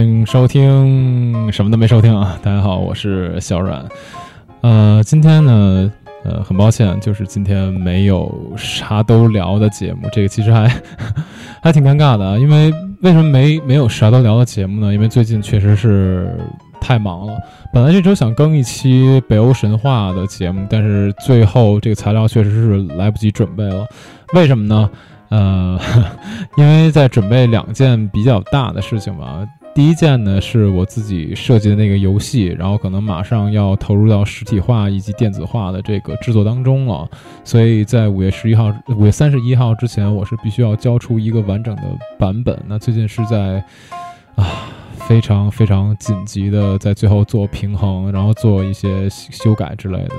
哎，大家好，欢迎收听，什么都没收听啊！大家好，我是小阮。呃，今天呢，呃，很抱歉，就是今天没有啥都聊的节目，这个其实还 还挺尴尬的。因为为什么没没有啥都聊的节目呢？因为最近确实是太忙了。本来这周想更一期北欧神话的节目，但是最后这个材料确实是来不及准备了。为什么呢？呃，因为在准备两件比较大的事情吧。第一件呢是我自己设计的那个游戏，然后可能马上要投入到实体化以及电子化的这个制作当中了，所以在五月十一号、五月三十一号之前，我是必须要交出一个完整的版本。那最近是在啊非常非常紧急的在最后做平衡，然后做一些修改之类的。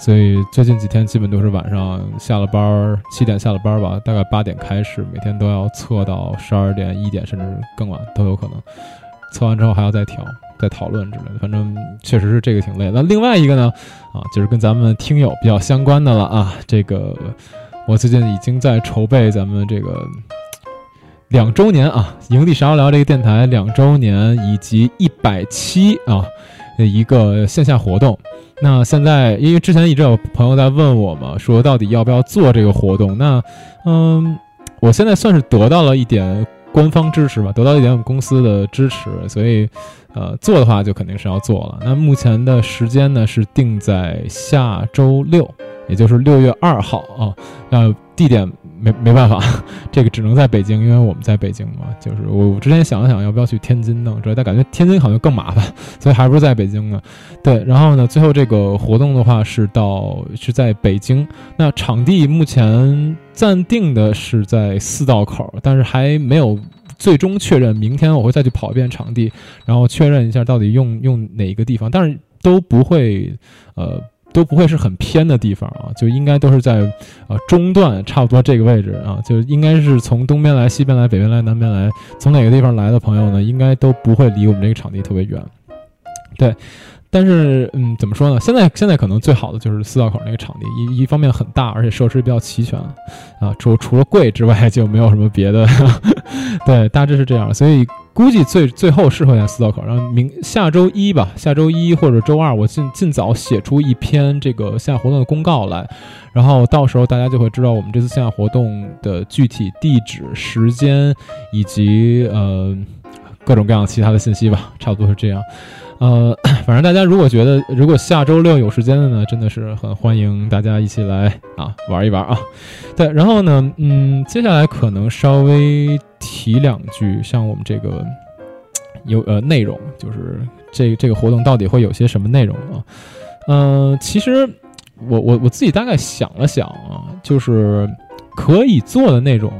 所以最近几天基本都是晚上下了班儿，七点下了班儿吧，大概八点开始，每天都要测到十二点、一点，甚至更晚都有可能。测完之后还要再调、再讨论之类的，反正确实是这个挺累。那另外一个呢，啊，就是跟咱们听友比较相关的了啊，这个我最近已经在筹备咱们这个两周年啊，营地啥聊这个电台两周年以及一百期啊的一个线下活动。那现在，因为之前一直有朋友在问我嘛，说到底要不要做这个活动？那，嗯，我现在算是得到了一点官方支持吧，得到一点我们公司的支持，所以，呃，做的话就肯定是要做了。那目前的时间呢是定在下周六，也就是六月二号啊，那地点。没没办法，这个只能在北京，因为我们在北京嘛。就是我我之前想了想，要不要去天津弄，但感觉天津好像更麻烦，所以还不是在北京呢。对，然后呢，最后这个活动的话是到是在北京，那场地目前暂定的是在四道口，但是还没有最终确认。明天我会再去跑一遍场地，然后确认一下到底用用哪一个地方，但是都不会，呃。都不会是很偏的地方啊，就应该都是在，呃中段差不多这个位置啊，就应该是从东边来、西边来、北边来、南边来，从哪个地方来的朋友呢，应该都不会离我们这个场地特别远，对。但是，嗯，怎么说呢？现在现在可能最好的就是四道口那个场地，一一方面很大，而且设施比较齐全，啊，除除了贵之外就没有什么别的，对，大致是这样。所以估计最最后是会在四道口。然后明下周一吧，下周一或者周二，我尽尽早写出一篇这个线下活动的公告来，然后到时候大家就会知道我们这次线下活动的具体地址、时间以及呃各种各样其他的信息吧，差不多是这样。呃，反正大家如果觉得如果下周六有时间的呢，真的是很欢迎大家一起来啊玩一玩啊。对，然后呢，嗯，接下来可能稍微提两句，像我们这个有呃内容，就是这这个活动到底会有些什么内容啊？嗯，其实我我我自己大概想了想啊，就是可以做的内容。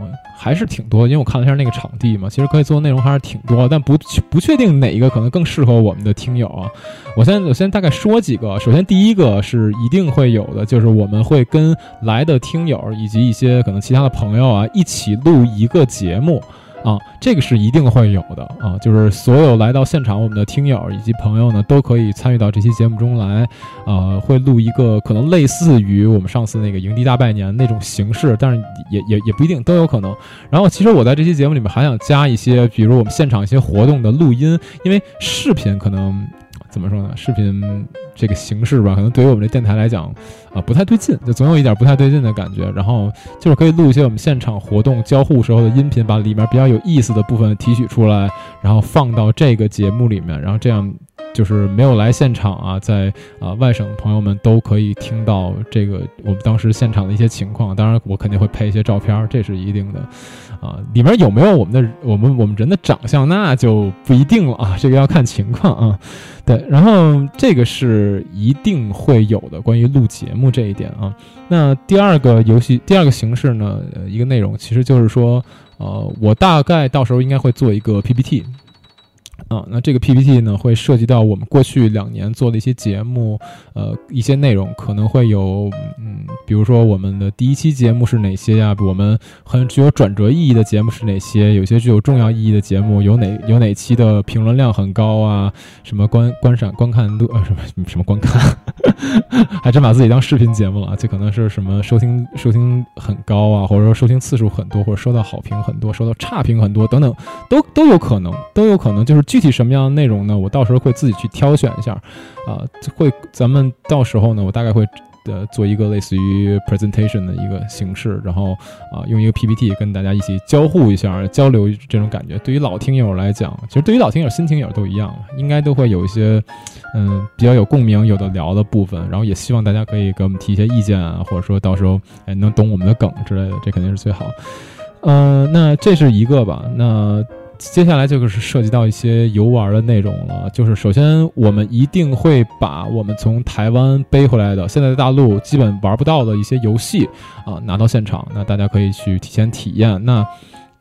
还是挺多，因为我看了一下那个场地嘛，其实可以做的内容还是挺多，但不不确定哪一个可能更适合我们的听友啊。我先我先大概说几个，首先第一个是一定会有的，就是我们会跟来的听友以及一些可能其他的朋友啊一起录一个节目。啊，这个是一定会有的啊！就是所有来到现场，我们的听友以及朋友呢，都可以参与到这期节目中来。呃，会录一个可能类似于我们上次那个营地大拜年那种形式，但是也也也不一定都有可能。然后，其实我在这期节目里面还想加一些，比如我们现场一些活动的录音，因为视频可能。怎么说呢？视频这个形式吧，可能对于我们这电台来讲，啊，不太对劲，就总有一点不太对劲的感觉。然后就是可以录一些我们现场活动交互时候的音频，把里面比较有意思的部分提取出来，然后放到这个节目里面，然后这样。就是没有来现场啊，在啊外省的朋友们都可以听到这个我们当时现场的一些情况。当然，我肯定会拍一些照片，这是一定的。啊，里面有没有我们的我们我们人的长相，那就不一定了啊，这个要看情况啊。对，然后这个是一定会有的，关于录节目这一点啊。那第二个游戏，第二个形式呢，一个内容其实就是说，呃，我大概到时候应该会做一个 PPT。啊，那这个 PPT 呢，会涉及到我们过去两年做的一些节目，呃，一些内容可能会有，嗯，比如说我们的第一期节目是哪些呀？我们很具有转折意义的节目是哪些？有些具有重要意义的节目有哪？有哪期的评论量很高啊？什么观观赏观看度呃什么什么观看 还真把自己当视频节目了，这可能是什么收听收听很高啊，或者说收听次数很多，或者收到好评很多，收到差评很多等等，都都有可能，都有可能。就是具体什么样的内容呢？我到时候会自己去挑选一下，啊，会咱们到时候呢，我大概会。呃做一个类似于 presentation 的一个形式，然后啊用一个 PPT 跟大家一起交互一下，交流这种感觉。对于老听友来讲，其实对于老听友、新听友都一样，应该都会有一些嗯比较有共鸣、有的聊的部分。然后也希望大家可以给我们提一些意见啊，或者说到时候哎能懂我们的梗之类的，这肯定是最好。嗯，那这是一个吧？那。接下来就是涉及到一些游玩的内容了。就是首先，我们一定会把我们从台湾背回来的，现在在大陆基本玩不到的一些游戏啊拿到现场，那大家可以去提前体验。那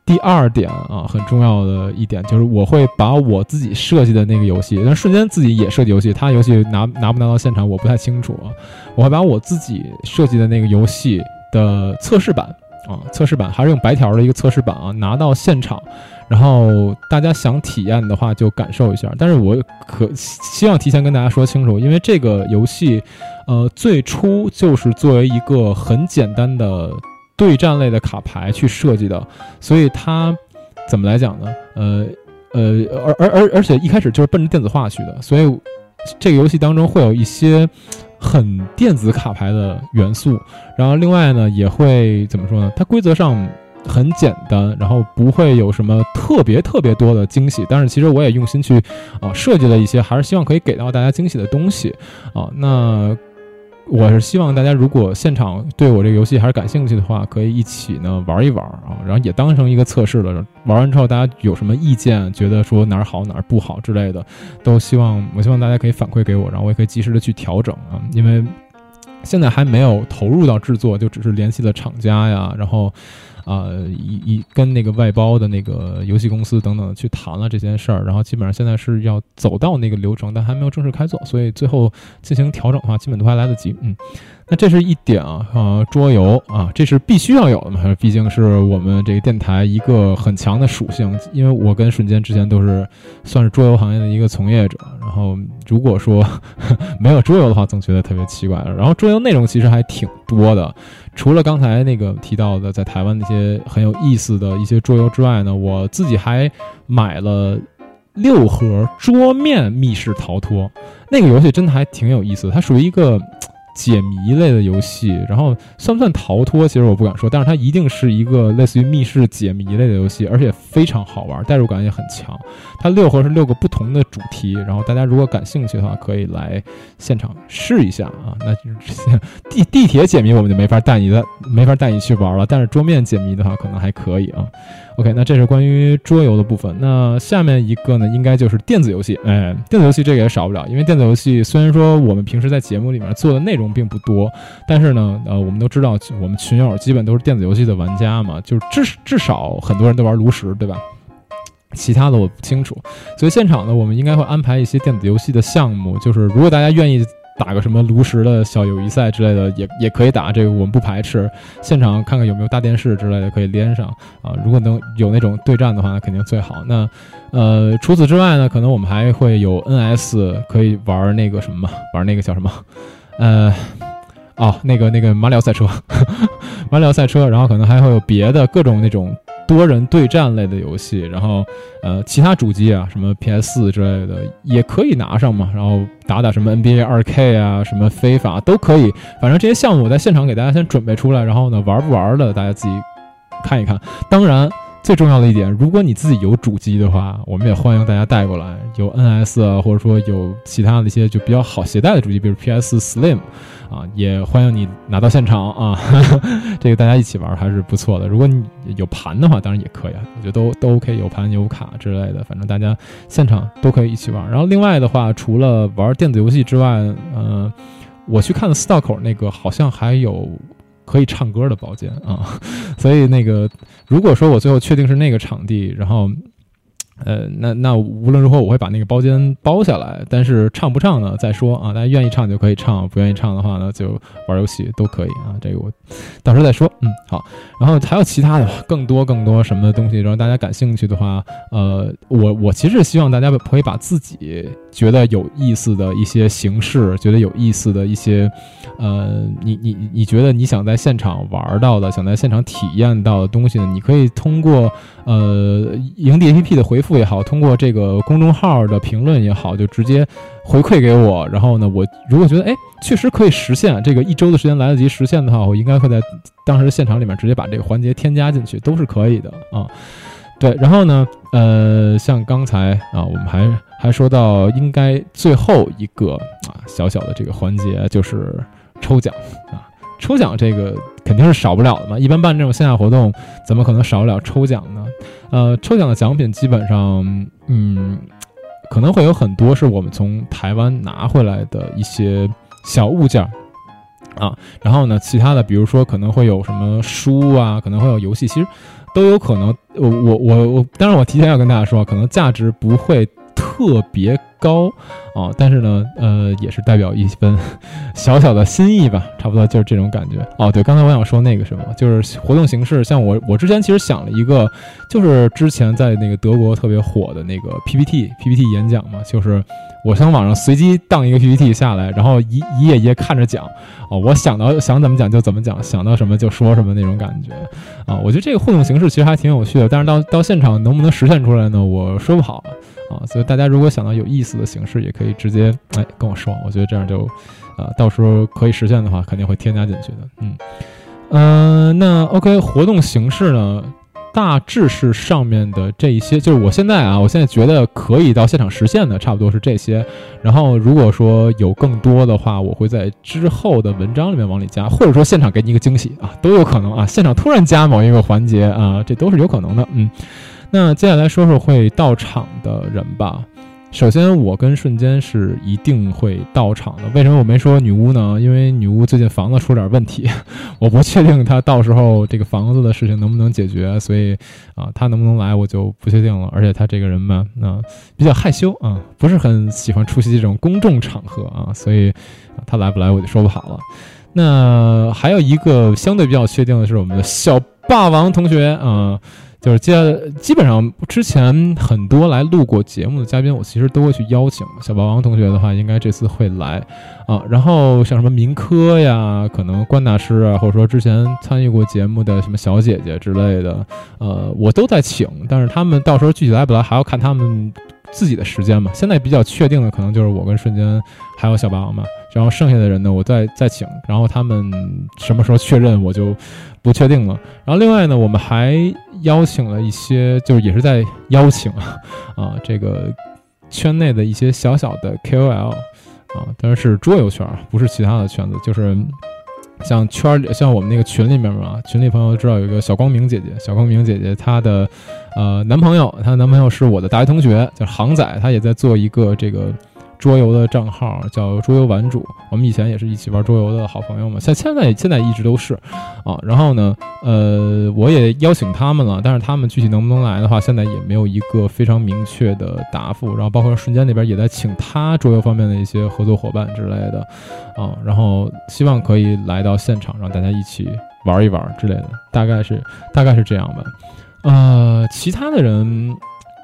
第二点啊，很重要的一点就是，我会把我自己设计的那个游戏，但瞬间自己也设计游戏，他游戏拿拿不拿到现场我不太清楚啊。我会把我自己设计的那个游戏的测试版啊，测试版还是用白条的一个测试版啊，拿到现场。然后大家想体验的话，就感受一下。但是我可希望提前跟大家说清楚，因为这个游戏，呃，最初就是作为一个很简单的对战类的卡牌去设计的，所以它怎么来讲呢？呃呃，而而而而且一开始就是奔着电子化去的，所以这个游戏当中会有一些很电子卡牌的元素。然后另外呢，也会怎么说呢？它规则上。很简单，然后不会有什么特别特别多的惊喜，但是其实我也用心去啊设计了一些，还是希望可以给到大家惊喜的东西啊。那我是希望大家如果现场对我这个游戏还是感兴趣的话，可以一起呢玩一玩啊，然后也当成一个测试了。玩完之后大家有什么意见，觉得说哪儿好哪儿不好之类的，都希望我希望大家可以反馈给我，然后我也可以及时的去调整啊，因为现在还没有投入到制作，就只是联系了厂家呀，然后。啊，一一跟那个外包的那个游戏公司等等去谈了这件事儿，然后基本上现在是要走到那个流程，但还没有正式开做，所以最后进行调整的话，基本都还来得及。嗯，那这是一点啊，啊，桌游啊，这是必须要有的嘛，毕竟是我们这个电台一个很强的属性。因为我跟瞬间之前都是算是桌游行业的一个从业者，然后如果说没有桌游的话，总觉得特别奇怪。然后桌游内容其实还挺多的。除了刚才那个提到的在台湾那些很有意思的一些桌游之外呢，我自己还买了六盒桌面密室逃脱，那个游戏真的还挺有意思的，它属于一个。解谜类的游戏，然后算不算逃脱？其实我不敢说，但是它一定是一个类似于密室解谜类的游戏，而且非常好玩，代入感也很强。它六盒是六个不同的主题，然后大家如果感兴趣的话，可以来现场试一下啊。那就是 地地铁解谜我们就没法带你的，没法带你去玩了。但是桌面解谜的话，可能还可以啊。OK，那这是关于桌游的部分。那下面一个呢，应该就是电子游戏。哎，电子游戏这个也少不了，因为电子游戏虽然说我们平时在节目里面做的内容并不多，但是呢，呃，我们都知道我们群友基本都是电子游戏的玩家嘛，就是至至少很多人都玩炉石，对吧？其他的我不清楚，所以现场呢，我们应该会安排一些电子游戏的项目，就是如果大家愿意。打个什么炉石的小友谊赛之类的也也可以打，这个我们不排斥。现场看看有没有大电视之类的可以连上啊。如果能有那种对战的话，肯定最好。那呃，除此之外呢，可能我们还会有 NS 可以玩那个什么，玩那个叫什么？呃，哦，那个那个马里奥赛车，马里奥赛车。然后可能还会有别的各种那种。多人对战类的游戏，然后，呃，其他主机啊，什么 PS 四之类的也可以拿上嘛，然后打打什么 NBA 二 K 啊，什么非法都可以。反正这些项目我在现场给大家先准备出来，然后呢，玩不玩的大家自己看一看。当然，最重要的一点，如果你自己有主机的话，我们也欢迎大家带过来，有 NS 啊，或者说有其他的一些就比较好携带的主机，比如 PS Slim。啊，也欢迎你拿到现场啊，这个大家一起玩还是不错的。如果你有盘的话，当然也可以啊，我觉得都都 OK，有盘有卡之类的，反正大家现场都可以一起玩。然后另外的话，除了玩电子游戏之外，嗯，我去看了四道口那个，好像还有可以唱歌的包间啊，所以那个如果说我最后确定是那个场地，然后。呃，那那无论如何，我会把那个包间包下来。但是唱不唱呢？再说啊，大家愿意唱就可以唱，不愿意唱的话呢，就玩游戏都可以啊。这个我到时候再说。嗯，好。然后还有其他的更多更多什么东西，然后大家感兴趣的话，呃，我我其实希望大家可以把自己觉得有意思的一些形式，觉得有意思的一些，呃，你你你觉得你想在现场玩到的，想在现场体验到的东西呢，你可以通过呃营地 APP 的回复。也好，通过这个公众号的评论也好，就直接回馈给我。然后呢，我如果觉得哎，确实可以实现这个一周的时间来得及实现的话，我应该会在当时现场里面直接把这个环节添加进去，都是可以的啊。对，然后呢，呃，像刚才啊，我们还还说到应该最后一个啊小小的这个环节就是抽奖啊，抽奖这个肯定是少不了的嘛。一般办这种线下活动，怎么可能少不了抽奖呢？呃，抽奖的奖品基本上，嗯，可能会有很多是我们从台湾拿回来的一些小物件啊。然后呢，其他的，比如说可能会有什么书啊，可能会有游戏，其实都有可能。我我我我，当然我提前要跟大家说，可能价值不会特别。高啊，但是呢，呃，也是代表一份小小的心意吧，差不多就是这种感觉。哦，对，刚才我想说那个什么，就是活动形式，像我，我之前其实想了一个，就是之前在那个德国特别火的那个 PPT，PPT 演讲嘛，就是我从网上随机当一个 PPT 下来，然后一一页一页看着讲，哦，我想到想怎么讲就怎么讲，想到什么就说什么那种感觉，啊，我觉得这个互动形式其实还挺有趣的，但是到到现场能不能实现出来呢？我说不好。啊，所以大家如果想到有意思的形式，也可以直接哎跟我说，我觉得这样就，啊，到时候可以实现的话，肯定会添加进去的。嗯，嗯，那 OK，活动形式呢，大致是上面的这一些，就是我现在啊，我现在觉得可以到现场实现的，差不多是这些。然后如果说有更多的话，我会在之后的文章里面往里加，或者说现场给你一个惊喜啊，都有可能啊，现场突然加某一个环节啊，这都是有可能的。嗯。那接下来说说会到场的人吧。首先，我跟瞬间是一定会到场的。为什么我没说女巫呢？因为女巫最近房子出点问题，我不确定她到时候这个房子的事情能不能解决，所以啊，她能不能来我就不确定了。而且她这个人嘛，那比较害羞啊，不是很喜欢出席这种公众场合啊，所以她来不来我就说不好了。那还有一个相对比较确定的是我们的小霸王同学啊。就是接基本上之前很多来录过节目的嘉宾，我其实都会去邀请。小霸王同学的话，应该这次会来啊。然后像什么民科呀，可能关大师啊，或者说之前参与过节目的什么小姐姐之类的，呃，我都在请。但是他们到时候具体来不来，还要看他们自己的时间嘛。现在比较确定的，可能就是我跟瞬间还有小霸王嘛。然后剩下的人呢，我再再请。然后他们什么时候确认，我就不确定了。然后另外呢，我们还。邀请了一些，就是也是在邀请啊，啊，这个圈内的一些小小的 KOL 啊，当然是桌游圈，不是其他的圈子，就是像圈里，像我们那个群里面嘛，群里朋友知道有一个小光明姐姐，小光明姐姐她的呃男朋友，她的男朋友是我的大学同学，叫航仔，他也在做一个这个。桌游的账号叫桌游玩主，我们以前也是一起玩桌游的好朋友嘛，像现在现在一直都是，啊，然后呢，呃，我也邀请他们了，但是他们具体能不能来的话，现在也没有一个非常明确的答复。然后包括瞬间那边也在请他桌游方面的一些合作伙伴之类的，啊，然后希望可以来到现场，让大家一起玩一玩之类的，大概是大概是这样吧。呃，其他的人，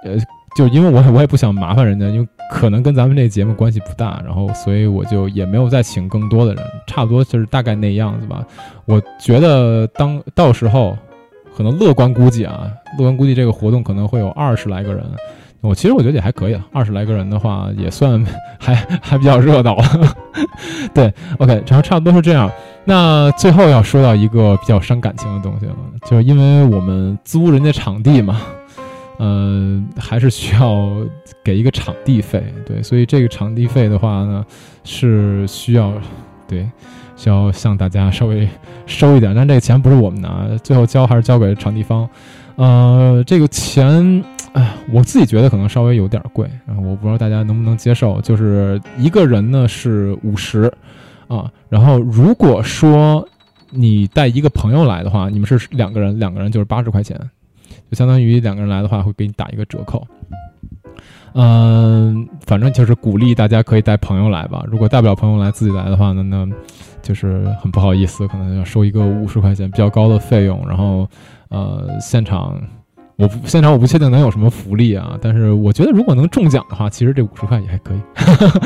呃。就因为我我也不想麻烦人家，因为可能跟咱们这个节目关系不大，然后所以我就也没有再请更多的人，差不多就是大概那样子吧。我觉得当到时候，可能乐观估计啊，乐观估计这个活动可能会有二十来个人。我其实我觉得也还可以啊，二十来个人的话也算 还还比较热闹了。对，OK，然后差不多是这样。那最后要说到一个比较伤感情的东西了，就是因为我们租人家场地嘛。呃，还是需要给一个场地费，对，所以这个场地费的话呢，是需要，对，需要向大家稍微收一点，但这个钱不是我们拿，最后交还是交给场地方。呃，这个钱，哎，我自己觉得可能稍微有点贵，然后我不知道大家能不能接受，就是一个人呢是五十，啊，然后如果说你带一个朋友来的话，你们是两个人，两个人就是八十块钱。就相当于两个人来的话，会给你打一个折扣。嗯，反正就是鼓励大家可以带朋友来吧。如果带不了朋友来，自己来的话呢，那就是很不好意思，可能要收一个五十块钱比较高的费用。然后，呃，现场我不现场我不确定能有什么福利啊，但是我觉得如果能中奖的话，其实这五十块也还可以。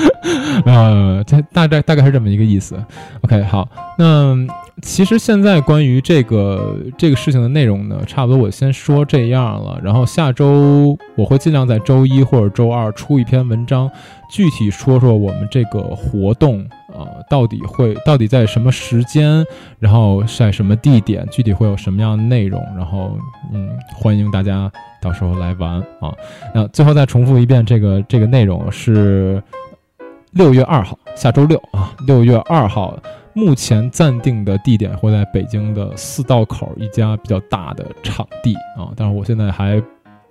呃，这大概大概是这么一个意思。OK，好，那。其实现在关于这个这个事情的内容呢，差不多我先说这样了。然后下周我会尽量在周一或者周二出一篇文章，具体说说我们这个活动呃，到底会到底在什么时间，然后在什么地点，具体会有什么样的内容。然后嗯，欢迎大家到时候来玩啊。那最后再重复一遍，这个这个内容是六月二号，下周六啊，六月二号。目前暂定的地点会在北京的四道口一家比较大的场地啊，但是我现在还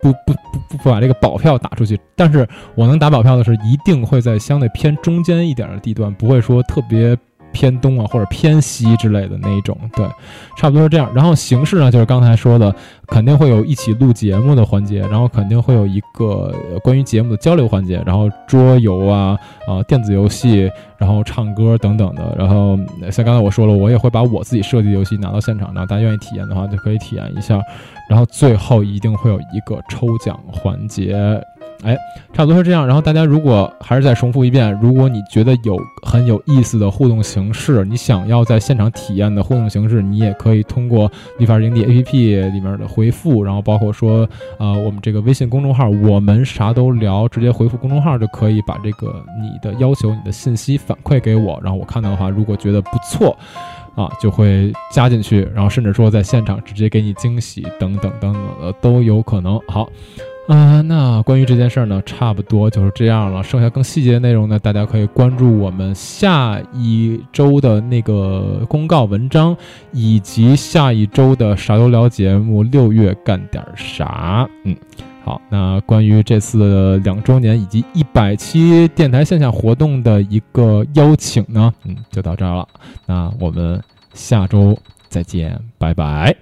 不不不不不把这个保票打出去，但是我能打保票的是一定会在相对偏中间一点的地段，不会说特别。偏东啊，或者偏西之类的那一种，对，差不多是这样。然后形式呢，就是刚才说的，肯定会有一起录节目的环节，然后肯定会有一个关于节目的交流环节，然后桌游啊啊，电子游戏，然后唱歌等等的。然后像刚才我说了，我也会把我自己设计的游戏拿到现场，然后大家愿意体验的话就可以体验一下。然后最后一定会有一个抽奖环节。哎，差不多是这样。然后大家如果还是再重复一遍，如果你觉得有很有意思的互动形式，你想要在现场体验的互动形式，你也可以通过绿法营地 APP 里面的回复，然后包括说，呃，我们这个微信公众号，我们啥都聊，直接回复公众号就可以把这个你的要求、你的信息反馈给我，然后我看到的话，如果觉得不错，啊，就会加进去，然后甚至说在现场直接给你惊喜，等等等等的都有可能。好。啊，那关于这件事儿呢，差不多就是这样了。剩下更细节的内容呢，大家可以关注我们下一周的那个公告文章，以及下一周的啥都聊节目。六月干点啥？嗯，好。那关于这次两周年以及一百期电台线下活动的一个邀请呢，嗯，就到这儿了。那我们下周再见，拜拜。